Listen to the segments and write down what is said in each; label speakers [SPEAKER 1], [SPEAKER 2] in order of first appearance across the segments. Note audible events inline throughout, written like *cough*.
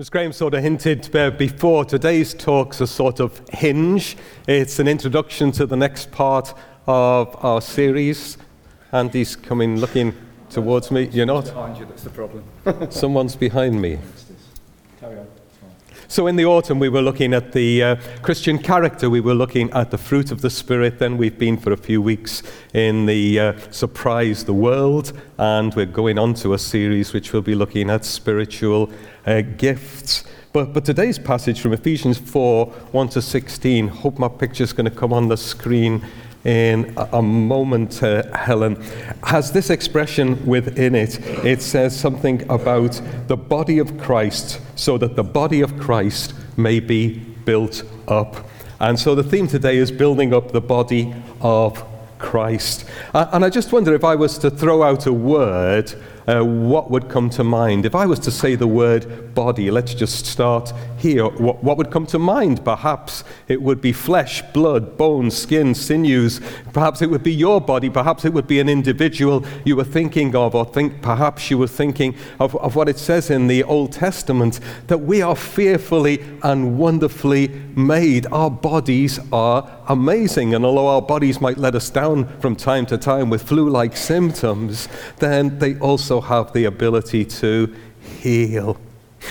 [SPEAKER 1] As Graham sort of hinted uh, before, today's talk's a sort of hinge. It's an introduction to the next part of our series. Andy's coming looking towards me. You're not?
[SPEAKER 2] Behind you, that's the problem. *laughs*
[SPEAKER 1] Someone's behind me.
[SPEAKER 2] Carry on.
[SPEAKER 1] So, in the autumn, we were looking at the uh, Christian character, we were looking at the fruit of the Spirit. Then we've been for a few weeks in the uh, Surprise the World, and we're going on to a series which will be looking at spiritual uh, gifts. But, but today's passage from Ephesians 4 1 to 16, hope my picture's going to come on the screen in a, a moment, uh, Helen, has this expression within it. It says something about the body of Christ, so that the body of Christ may be built up. And so the theme today is building up the body of Christ. Uh, and I just wonder if I was to throw out a word uh, what would come to mind? If I was to say the word body, let's just start here. What, what would come to mind? Perhaps it would be flesh, blood, bones, skin, sinews. Perhaps it would be your body. Perhaps it would be an individual you were thinking of, or think perhaps you were thinking of, of what it says in the Old Testament that we are fearfully and wonderfully made. Our bodies are amazing. And although our bodies might let us down from time to time with flu like symptoms, then they also have the ability to heal.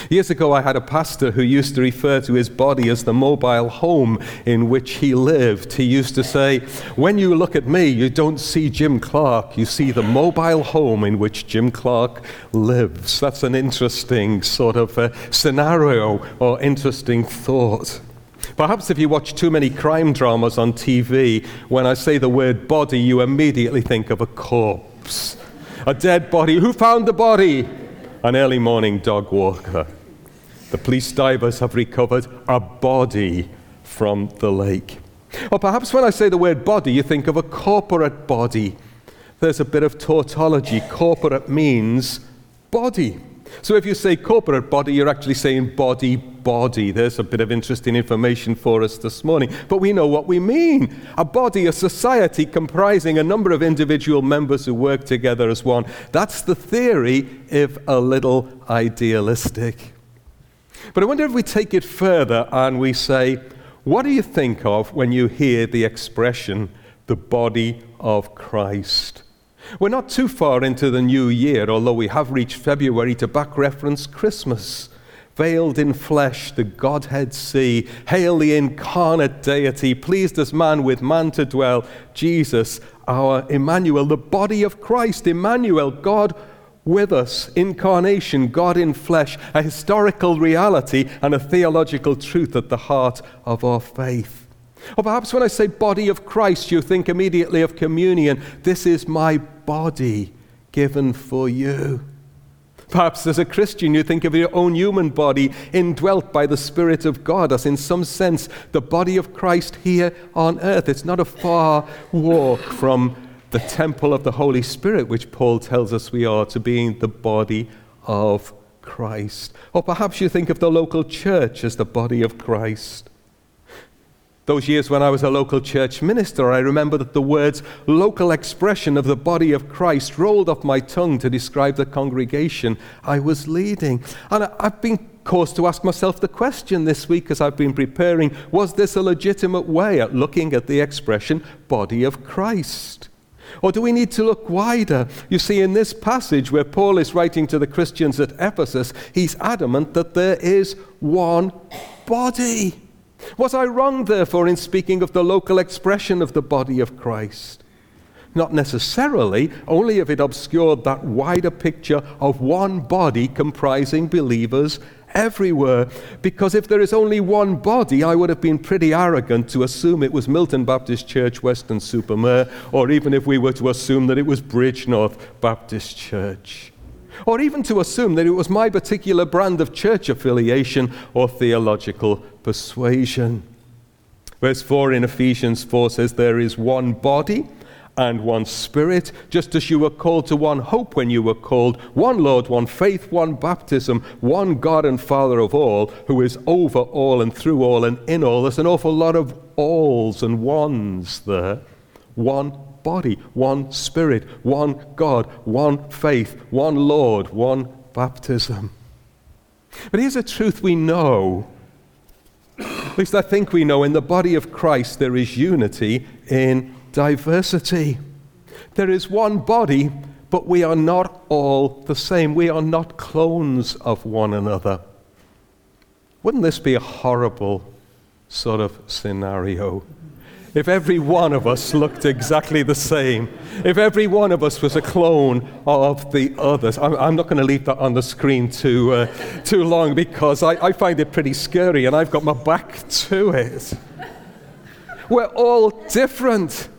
[SPEAKER 1] Years ago, I had a pastor who used to refer to his body as the mobile home in which he lived. He used to say, When you look at me, you don't see Jim Clark, you see the mobile home in which Jim Clark lives. That's an interesting sort of uh, scenario or interesting thought. Perhaps if you watch too many crime dramas on TV, when I say the word body, you immediately think of a corpse. A dead body. Who found the body? An early morning dog walker. The police divers have recovered a body from the lake. Or perhaps when I say the word body, you think of a corporate body. There's a bit of tautology. Corporate means body. So if you say corporate body, you're actually saying body, body. There's a bit of interesting information for us this morning. But we know what we mean. A body, a society comprising a number of individual members who work together as one. That's the theory, if a little idealistic. But I wonder if we take it further and we say, what do you think of when you hear the expression, the body of Christ? We're not too far into the new year, although we have reached February to back reference Christmas. Veiled in flesh, the Godhead see. Hail the incarnate deity, pleased as man with man to dwell. Jesus, our Emmanuel, the body of Christ, Emmanuel, God with us, incarnation, God in flesh, a historical reality and a theological truth at the heart of our faith. Or perhaps when I say body of Christ, you think immediately of communion. This is my body given for you. Perhaps as a Christian, you think of your own human body indwelt by the Spirit of God, as in some sense the body of Christ here on earth. It's not a far walk from the temple of the Holy Spirit, which Paul tells us we are, to being the body of Christ. Or perhaps you think of the local church as the body of Christ. Those years when I was a local church minister, I remember that the words local expression of the body of Christ rolled off my tongue to describe the congregation I was leading. And I've been caused to ask myself the question this week as I've been preparing was this a legitimate way at looking at the expression body of Christ? Or do we need to look wider? You see, in this passage where Paul is writing to the Christians at Ephesus, he's adamant that there is one body. Was I wrong, therefore, in speaking of the local expression of the body of Christ? Not necessarily, only if it obscured that wider picture of one body comprising believers everywhere. Because if there is only one body, I would have been pretty arrogant to assume it was Milton Baptist Church, Weston-super-Mare, or even if we were to assume that it was Bridgnorth Baptist Church or even to assume that it was my particular brand of church affiliation or theological persuasion. Verse 4 in Ephesians 4 says, There is one body and one spirit, just as you were called to one hope when you were called, one Lord, one faith, one baptism, one God and Father of all, who is over all and through all and in all. There's an awful lot of alls and ones there. One body, one spirit, one God, one faith, one Lord, one baptism. But here's a truth we know. At least I think we know in the body of Christ there is unity in diversity. There is one body, but we are not all the same. We are not clones of one another. Wouldn't this be a horrible sort of scenario? If every one of us looked exactly the same, if every one of us was a clone of the others, I'm, I'm not going to leave that on the screen too, uh, too long because I, I find it pretty scary and I've got my back to it. We're all different.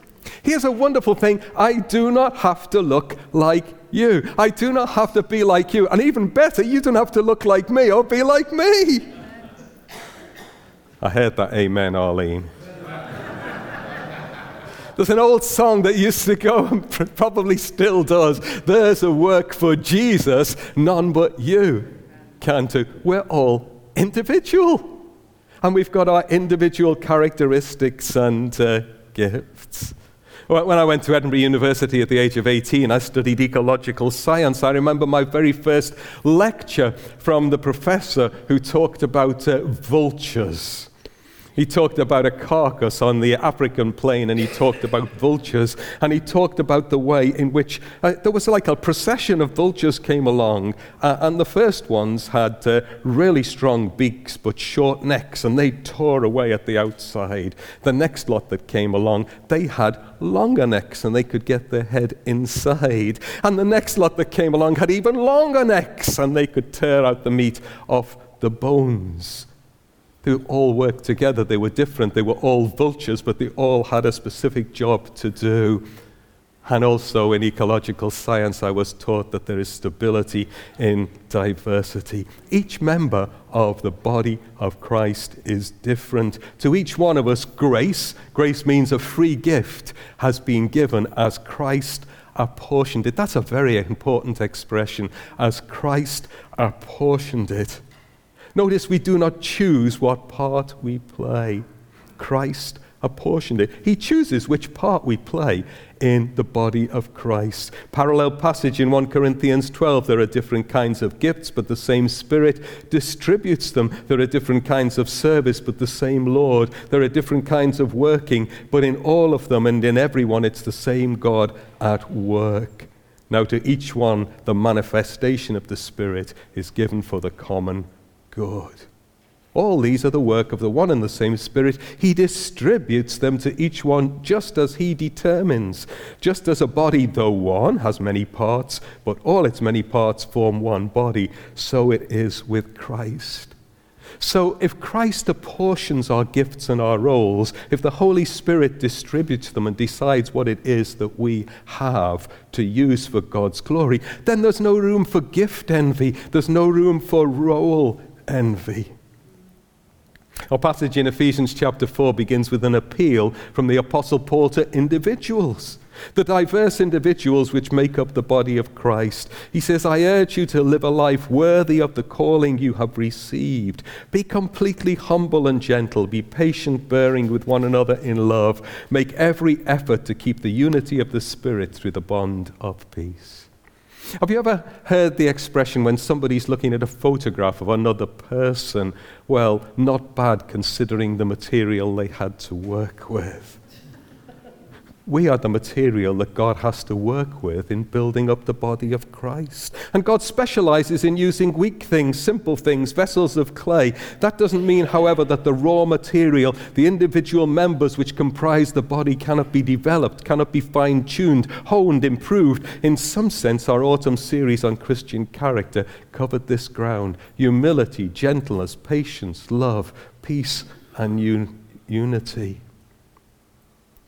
[SPEAKER 1] Here's a wonderful thing I do not have to look like you. I do not have to be like you. And even better, you don't have to look like me or be like me. I heard that amen, Arlene. There's an old song that used to go and *laughs* probably still does. There's a work for Jesus, none but you can do. We're all individual. And we've got our individual characteristics and uh, gifts. When I went to Edinburgh University at the age of 18, I studied ecological science. I remember my very first lecture from the professor who talked about uh, vultures. He talked about a carcass on the African plain, and he talked about vultures, and he talked about the way in which uh, there was like a procession of vultures came along, uh, and the first ones had uh, really strong beaks but short necks, and they tore away at the outside. The next lot that came along, they had longer necks, and they could get their head inside. And the next lot that came along had even longer necks, and they could tear out the meat off the bones. They all worked together. They were different. They were all vultures, but they all had a specific job to do. And also in ecological science, I was taught that there is stability in diversity. Each member of the body of Christ is different. To each one of us, grace, grace means a free gift, has been given as Christ apportioned it. That's a very important expression, as Christ apportioned it. Notice we do not choose what part we play. Christ apportioned it. He chooses which part we play in the body of Christ. Parallel passage in 1 Corinthians 12 there are different kinds of gifts, but the same Spirit distributes them. There are different kinds of service, but the same Lord. There are different kinds of working, but in all of them and in everyone, it's the same God at work. Now, to each one, the manifestation of the Spirit is given for the common good. All these are the work of the one and the same Spirit. He distributes them to each one just as He determines. Just as a body, though one, has many parts, but all its many parts form one body, so it is with Christ. So, if Christ apportions our gifts and our roles, if the Holy Spirit distributes them and decides what it is that we have to use for God's glory, then there's no room for gift envy, there's no room for role envy. Our passage in Ephesians chapter 4 begins with an appeal from the Apostle Paul to individuals, the diverse individuals which make up the body of Christ. He says, I urge you to live a life worthy of the calling you have received. Be completely humble and gentle. Be patient, bearing with one another in love. Make every effort to keep the unity of the Spirit through the bond of peace. Have you ever heard the expression when somebody's looking at a photograph of another person? Well, not bad considering the material they had to work *laughs* with. We are the material that God has to work with in building up the body of Christ. And God specializes in using weak things, simple things, vessels of clay. That doesn't mean, however, that the raw material, the individual members which comprise the body, cannot be developed, cannot be fine tuned, honed, improved. In some sense, our autumn series on Christian character covered this ground humility, gentleness, patience, love, peace, and un- unity.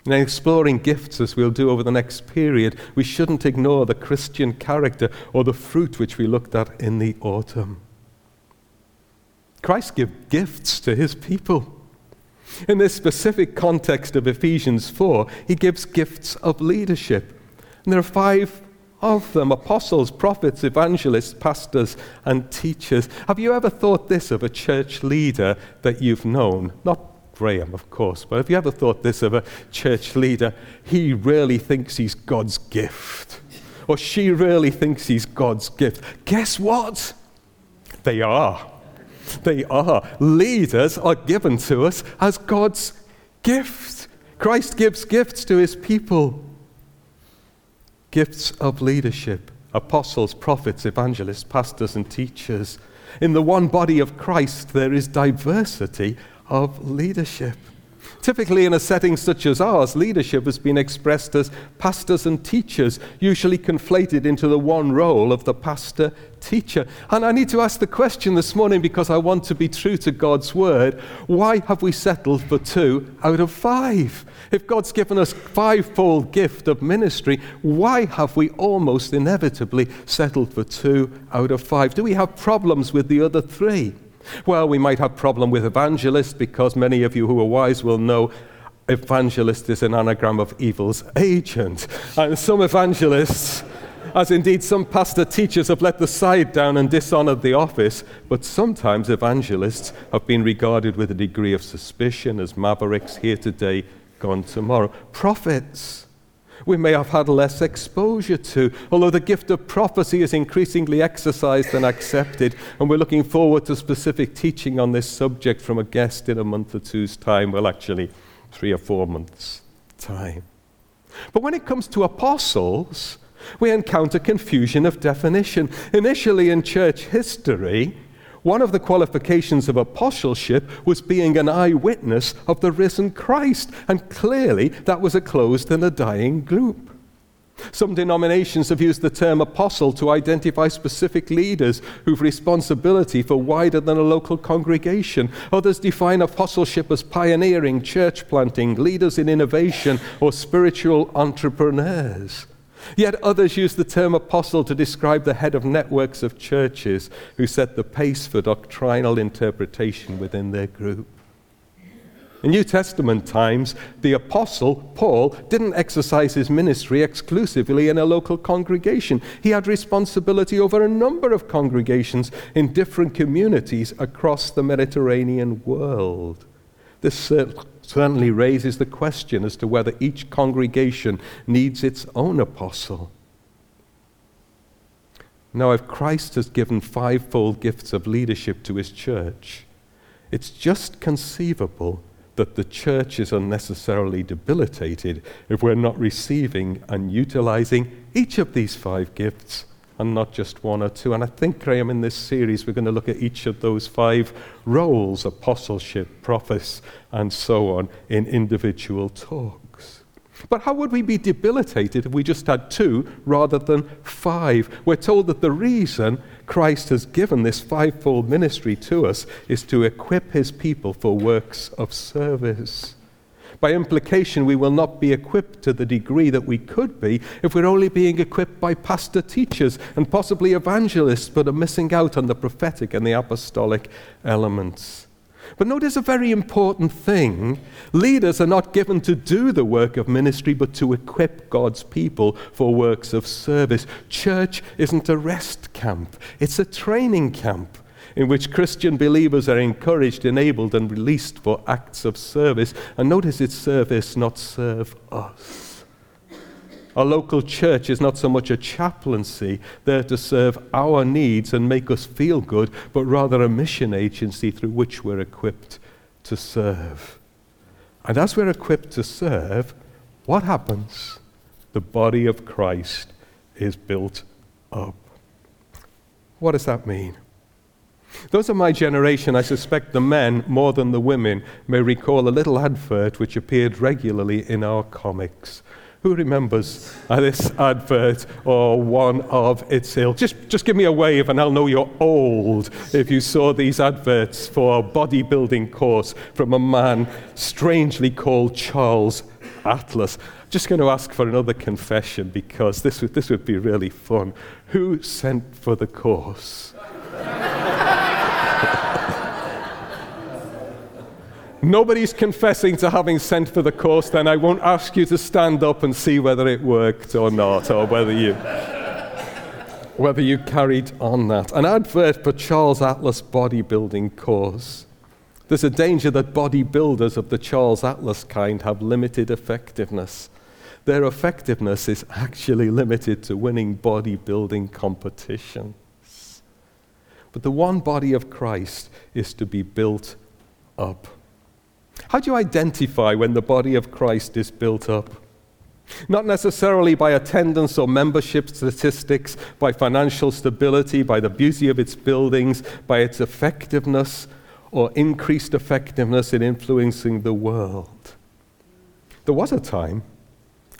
[SPEAKER 1] In exploring gifts, as we'll do over the next period, we shouldn't ignore the Christian character or the fruit which we looked at in the autumn. Christ gives gifts to his people. In this specific context of Ephesians 4, he gives gifts of leadership. And there are five of them apostles, prophets, evangelists, pastors, and teachers. Have you ever thought this of a church leader that you've known? Not Graham, of course. But have you ever thought this of a church leader? He really thinks he's God's gift. Or she really thinks he's God's gift. Guess what? They are. They are. Leaders are given to us as God's gift. Christ gives gifts to his people gifts of leadership apostles, prophets, evangelists, pastors, and teachers. In the one body of Christ, there is diversity of leadership. Typically, in a setting such as ours, leadership has been expressed as pastors and teachers, usually conflated into the one role of the pastor teacher. And I need to ask the question this morning because I want to be true to God's word why have we settled for two out of five? If God's given us fivefold gift of ministry, why have we almost inevitably settled for two out of five? Do we have problems with the other three? Well, we might have problem with evangelist because many of you who are wise will know evangelist is an anagram of evil's agent. And some evangelists, as indeed some pastor teachers, have let the side down and dishonored the office, but sometimes evangelists have been regarded with a degree of suspicion as mavericks here today, gone tomorrow. Prophets we may have had less exposure to, although the gift of prophecy is increasingly exercised and accepted. And we're looking forward to specific teaching on this subject from a guest in a month or two's time. Well, actually, three or four months' time. But when it comes to apostles, we encounter confusion of definition. Initially in church history, one of the qualifications of apostleship was being an eyewitness of the risen Christ, and clearly that was a closed and a dying group. Some denominations have used the term apostle to identify specific leaders who've responsibility for wider than a local congregation. Others define apostleship as pioneering, church planting, leaders in innovation, or spiritual entrepreneurs. Yet others use the term apostle to describe the head of networks of churches who set the pace for doctrinal interpretation within their group. In New Testament times, the apostle, Paul, didn't exercise his ministry exclusively in a local congregation. He had responsibility over a number of congregations in different communities across the Mediterranean world. This certainly raises the question as to whether each congregation needs its own apostle. Now, if Christ has given fivefold gifts of leadership to his church, it's just conceivable that the church is unnecessarily debilitated if we're not receiving and utilizing each of these five gifts and not just one or two. And I think, Graham, in this series, we're going to look at each of those five roles apostleship, prophets, and so on in individual talks. But how would we be debilitated if we just had two rather than five? We're told that the reason Christ has given this fivefold ministry to us is to equip his people for works of service. By implication, we will not be equipped to the degree that we could be if we're only being equipped by pastor teachers and possibly evangelists, but are missing out on the prophetic and the apostolic elements. But notice a very important thing. Leaders are not given to do the work of ministry, but to equip God's people for works of service. Church isn't a rest camp, it's a training camp in which Christian believers are encouraged, enabled, and released for acts of service. And notice it's service, not serve us. Our local church is not so much a chaplaincy there to serve our needs and make us feel good, but rather a mission agency through which we're equipped to serve. And as we're equipped to serve, what happens? The body of Christ is built up. What does that mean? Those of my generation, I suspect the men more than the women, may recall a little advert which appeared regularly in our comics. Who remembers uh, this advert or one of its ilk? Just, just give me a wave and I'll know you're old if you saw these adverts for a bodybuilding course from a man strangely called Charles Atlas. Just going to ask for another confession because this would, this would be really fun. Who sent for the course? *laughs* *laughs* Nobody's confessing to having sent for the course, then I won't ask you to stand up and see whether it worked or not, or whether you, whether you carried on that. An advert for Charles Atlas bodybuilding course. There's a danger that bodybuilders of the Charles Atlas kind have limited effectiveness. Their effectiveness is actually limited to winning bodybuilding competitions. But the one body of Christ is to be built up. How do you identify when the body of Christ is built up? Not necessarily by attendance or membership statistics, by financial stability, by the beauty of its buildings, by its effectiveness or increased effectiveness in influencing the world. There was a time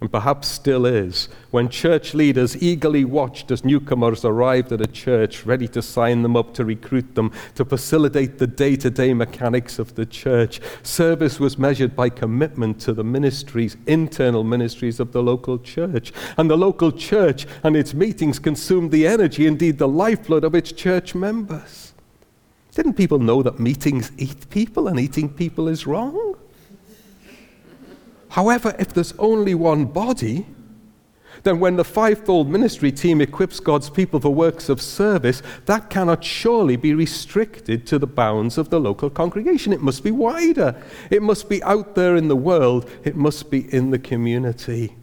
[SPEAKER 1] and perhaps still is, when church leaders eagerly watched as newcomers arrived at a church, ready to sign them up, to recruit them, to facilitate the day to day mechanics of the church. Service was measured by commitment to the ministries, internal ministries of the local church. And the local church and its meetings consumed the energy, indeed the lifeblood of its church members. Didn't people know that meetings eat people and eating people is wrong? However, if there's only one body, then when the fivefold ministry team equips God's people for works of service, that cannot surely be restricted to the bounds of the local congregation. It must be wider. It must be out there in the world. It must be in the community.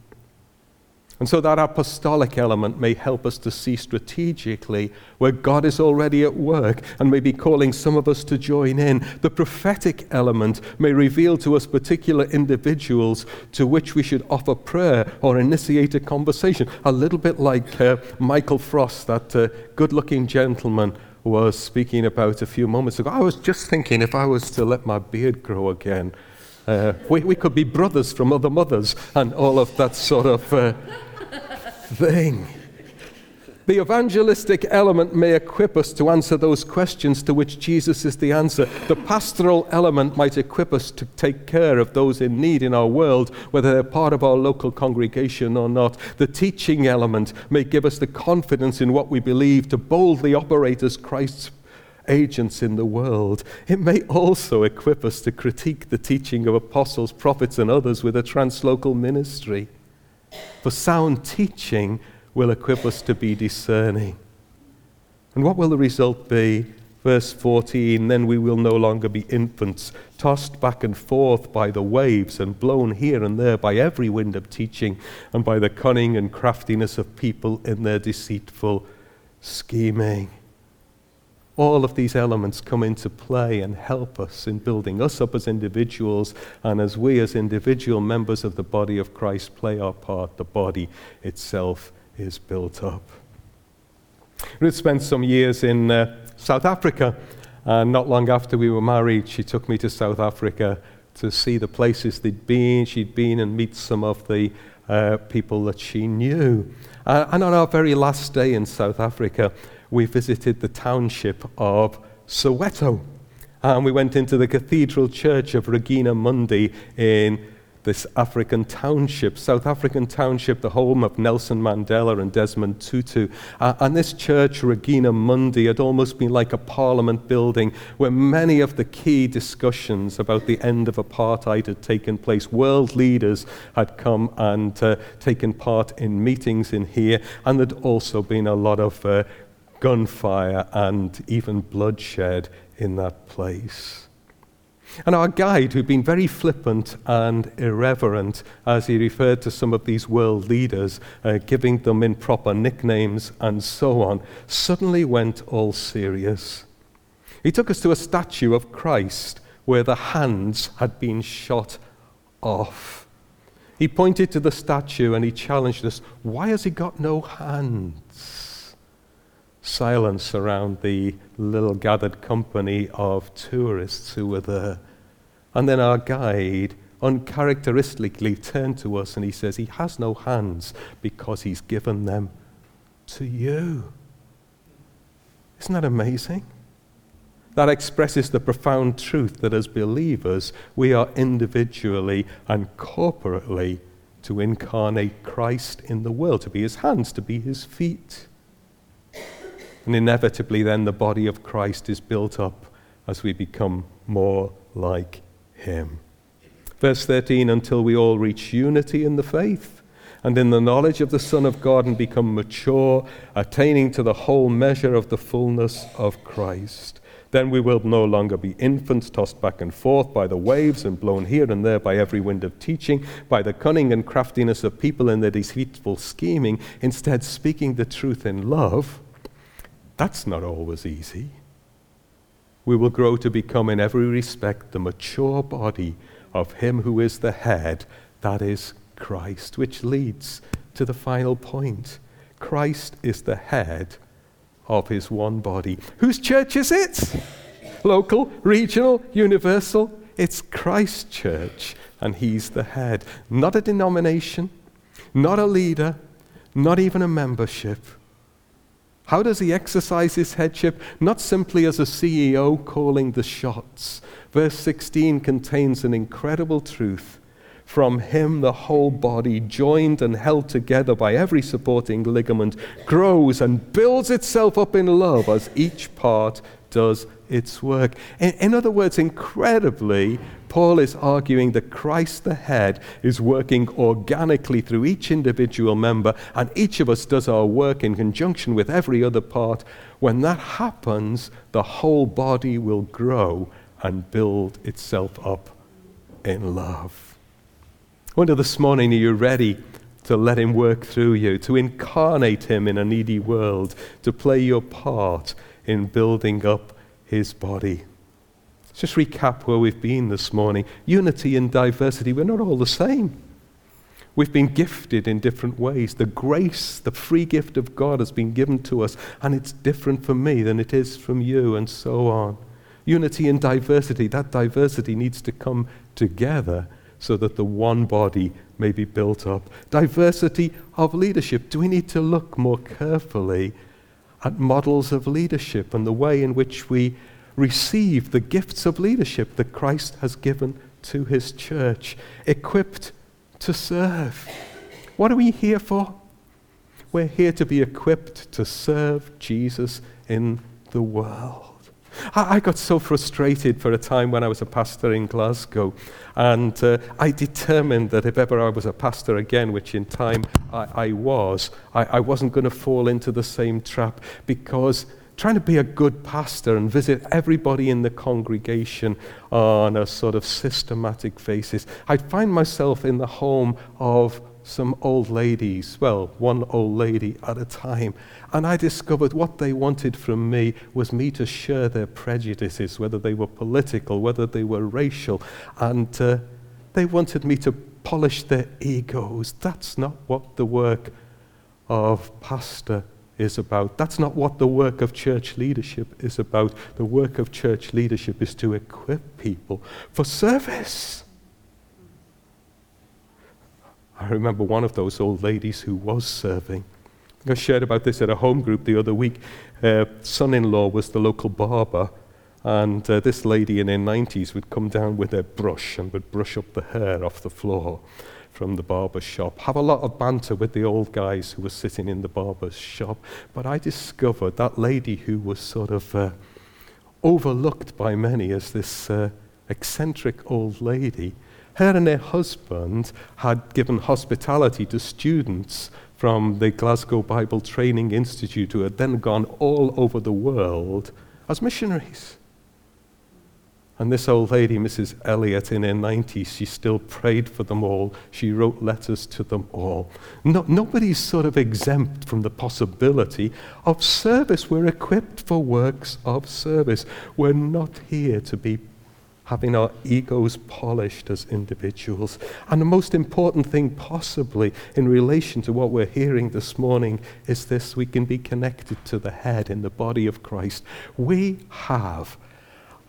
[SPEAKER 1] And so that apostolic element may help us to see strategically where God is already at work and may be calling some of us to join in. The prophetic element may reveal to us particular individuals to which we should offer prayer or initiate a conversation. A little bit like uh, Michael Frost, that uh, good looking gentleman was speaking about a few moments ago. I was just thinking if I was to let my beard grow again, uh, we, we could be brothers from other mothers and all of that sort of uh, thing. The evangelistic element may equip us to answer those questions to which Jesus is the answer. The pastoral element might equip us to take care of those in need in our world, whether they're part of our local congregation or not. The teaching element may give us the confidence in what we believe to boldly operate as Christ's agents in the world. It may also equip us to critique the teaching of apostles, prophets, and others with a translocal ministry. For sound teaching will equip us to be discerning. And what will the result be? Verse 14 Then we will no longer be infants, tossed back and forth by the waves and blown here and there by every wind of teaching and by the cunning and craftiness of people in their deceitful scheming all of these elements come into play and help us in building us up as individuals, and as we, as individual members of the body of Christ, play our part, the body itself is built up. Ruth spent some years in uh, South Africa, and not long after we were married, she took me to South Africa to see the places they'd been. She'd been and meet some of the uh, people that she knew. Uh, and on our very last day in South Africa, we visited the township of Soweto. And we went into the Cathedral Church of Regina Mundi in this African township, South African township, the home of Nelson Mandela and Desmond Tutu. Uh, and this church, Regina Mundi, had almost been like a parliament building where many of the key discussions about the end of apartheid had taken place. World leaders had come and uh, taken part in meetings in here, and there'd also been a lot of uh, gunfire and even bloodshed in that place. And our guide, who'd been very flippant and irreverent as he referred to some of these world leaders, uh, giving them improper nicknames and so on, suddenly went all serious. He took us to a statue of Christ where the hands had been shot off. He pointed to the statue and he challenged us why has he got no hands? Silence around the little gathered company of tourists who were there. And then our guide uncharacteristically turned to us and he says, He has no hands because he's given them to you. Isn't that amazing? That expresses the profound truth that as believers, we are individually and corporately to incarnate Christ in the world, to be his hands, to be his feet. And inevitably, then, the body of Christ is built up as we become more like him. Verse 13 until we all reach unity in the faith and in the knowledge of the Son of God and become mature, attaining to the whole measure of the fullness of Christ. Then we will no longer be infants tossed back and forth by the waves and blown here and there by every wind of teaching, by the cunning and craftiness of people in their deceitful scheming, instead, speaking the truth in love that's not always easy. we will grow to become, in every respect, the mature body of Him who is the head, that is Christ, which leads to the final point. Christ is the head of His one body. Whose church is it? Local, regional, universal? It's Christ's church, and He's the head. Not a denomination, not a leader, not even a membership. How does he exercise his headship? Not simply as a CEO calling the shots. Verse 16 contains an incredible truth. From him, the whole body, joined and held together by every supporting ligament, grows and builds itself up in love as each part does its work. In, in, other words, incredibly, Paul is arguing that Christ the head is working organically through each individual member, and each of us does our work in conjunction with every other part. When that happens, the whole body will grow and build itself up in love. I wonder this morning, are you ready to let Him work through you, to incarnate Him in a needy world, to play your part in building up his body. Let's just recap where we've been this morning. Unity and diversity, we're not all the same. We've been gifted in different ways. The grace, the free gift of God has been given to us, and it's different from me than it is from you, and so on. Unity and diversity, that diversity needs to come together so that the one body may be built up. Diversity of leadership. Do we need to look more carefully at models of leadership and the way in which we receive the gifts of leadership that Christ has given to his church, equipped to serve. What are we here for? We're here to be equipped to serve Jesus in the world. I, I got so frustrated for a time when I was a pastor in Glasgow, and uh, I determined that if ever I was a pastor again, which in time I, I was, I, I wasn't going to fall into the same trap because trying to be a good pastor and visit everybody in the congregation on a sort of systematic basis, I'd find myself in the home of some old ladies, well, one old lady at a time. And I discovered what they wanted from me was me to share their prejudices, whether they were political, whether they were racial. And uh, they wanted me to polish their egos. That's not what the work of pastor is about. That's not what the work of church leadership is about. The work of church leadership is to equip people for service. I remember one of those old ladies who was serving. I shared about this at a home group the other week. Uh, son in law was the local barber, and uh, this lady in her 90s would come down with her brush and would brush up the hair off the floor from the barber's shop. Have a lot of banter with the old guys who were sitting in the barber's shop. But I discovered that lady who was sort of uh, overlooked by many as this uh, eccentric old lady her and her husband had given hospitality to students from the Glasgow Bible Training Institute who had then gone all over the world as missionaries. And this old lady, Mrs. Elliot, in her 90s, she still prayed for them all. She wrote letters to them all. No, nobody's sort of exempt from the possibility of service. We're equipped for works of service. We're not here to be having our egos polished as individuals. And the most important thing, possibly, in relation to what we're hearing this morning, is this we can be connected to the head in the body of Christ. We have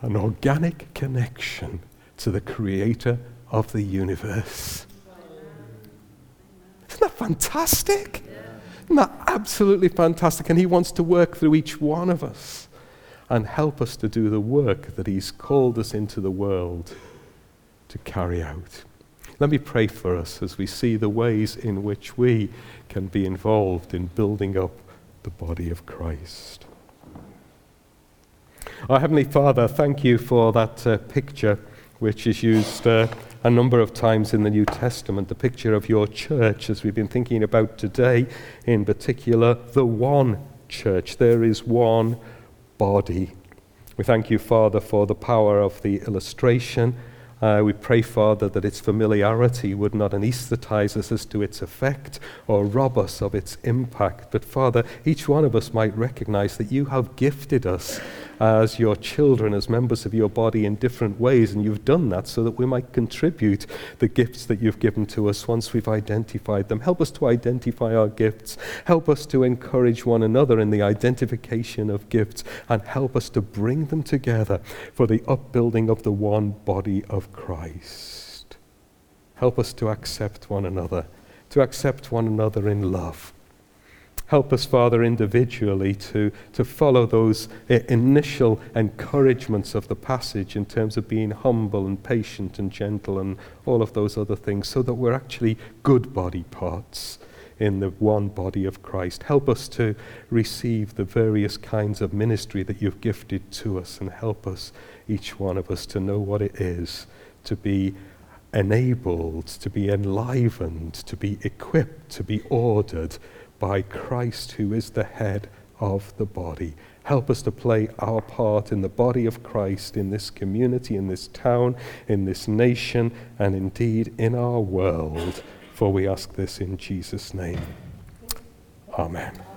[SPEAKER 1] an organic connection to the creator of the universe. Isn't that fantastic? Isn't that absolutely fantastic? And he wants to work through each one of us and help us to do the work that He's called us into the world to carry out. Let me pray for us as we see the ways in which we can be involved in building up the body of Christ. Our Heavenly Father, thank you for that uh, picture which is used uh, a number of times in the New Testament, the picture of your church, as we've been thinking about today, in particular, the one church. There is one body. We thank you, Father, for the power of the illustration Uh, we pray, Father, that its familiarity would not anesthetize us as to its effect or rob us of its impact. But, Father, each one of us might recognize that you have gifted us as your children, as members of your body in different ways, and you've done that so that we might contribute the gifts that you've given to us once we've identified them. Help us to identify our gifts. Help us to encourage one another in the identification of gifts, and help us to bring them together for the upbuilding of the one body Christ. Help us to accept one another, to accept one another in love. Help us, Father, individually to, to follow those eh, initial encouragements of the passage in terms of being humble and patient and gentle and all of those other things, so that we're actually good body parts in the one body of Christ. Help us to receive the various kinds of ministry that you've gifted to us, and help us, each one of us, to know what it is to be enabled, to be enlivened, to be equipped, to be ordered by Christ, who is the head of the body. Help us to play our part in the body of Christ, in this community, in this town, in this nation, and indeed in our world. For we ask this in Jesus' name. Amen.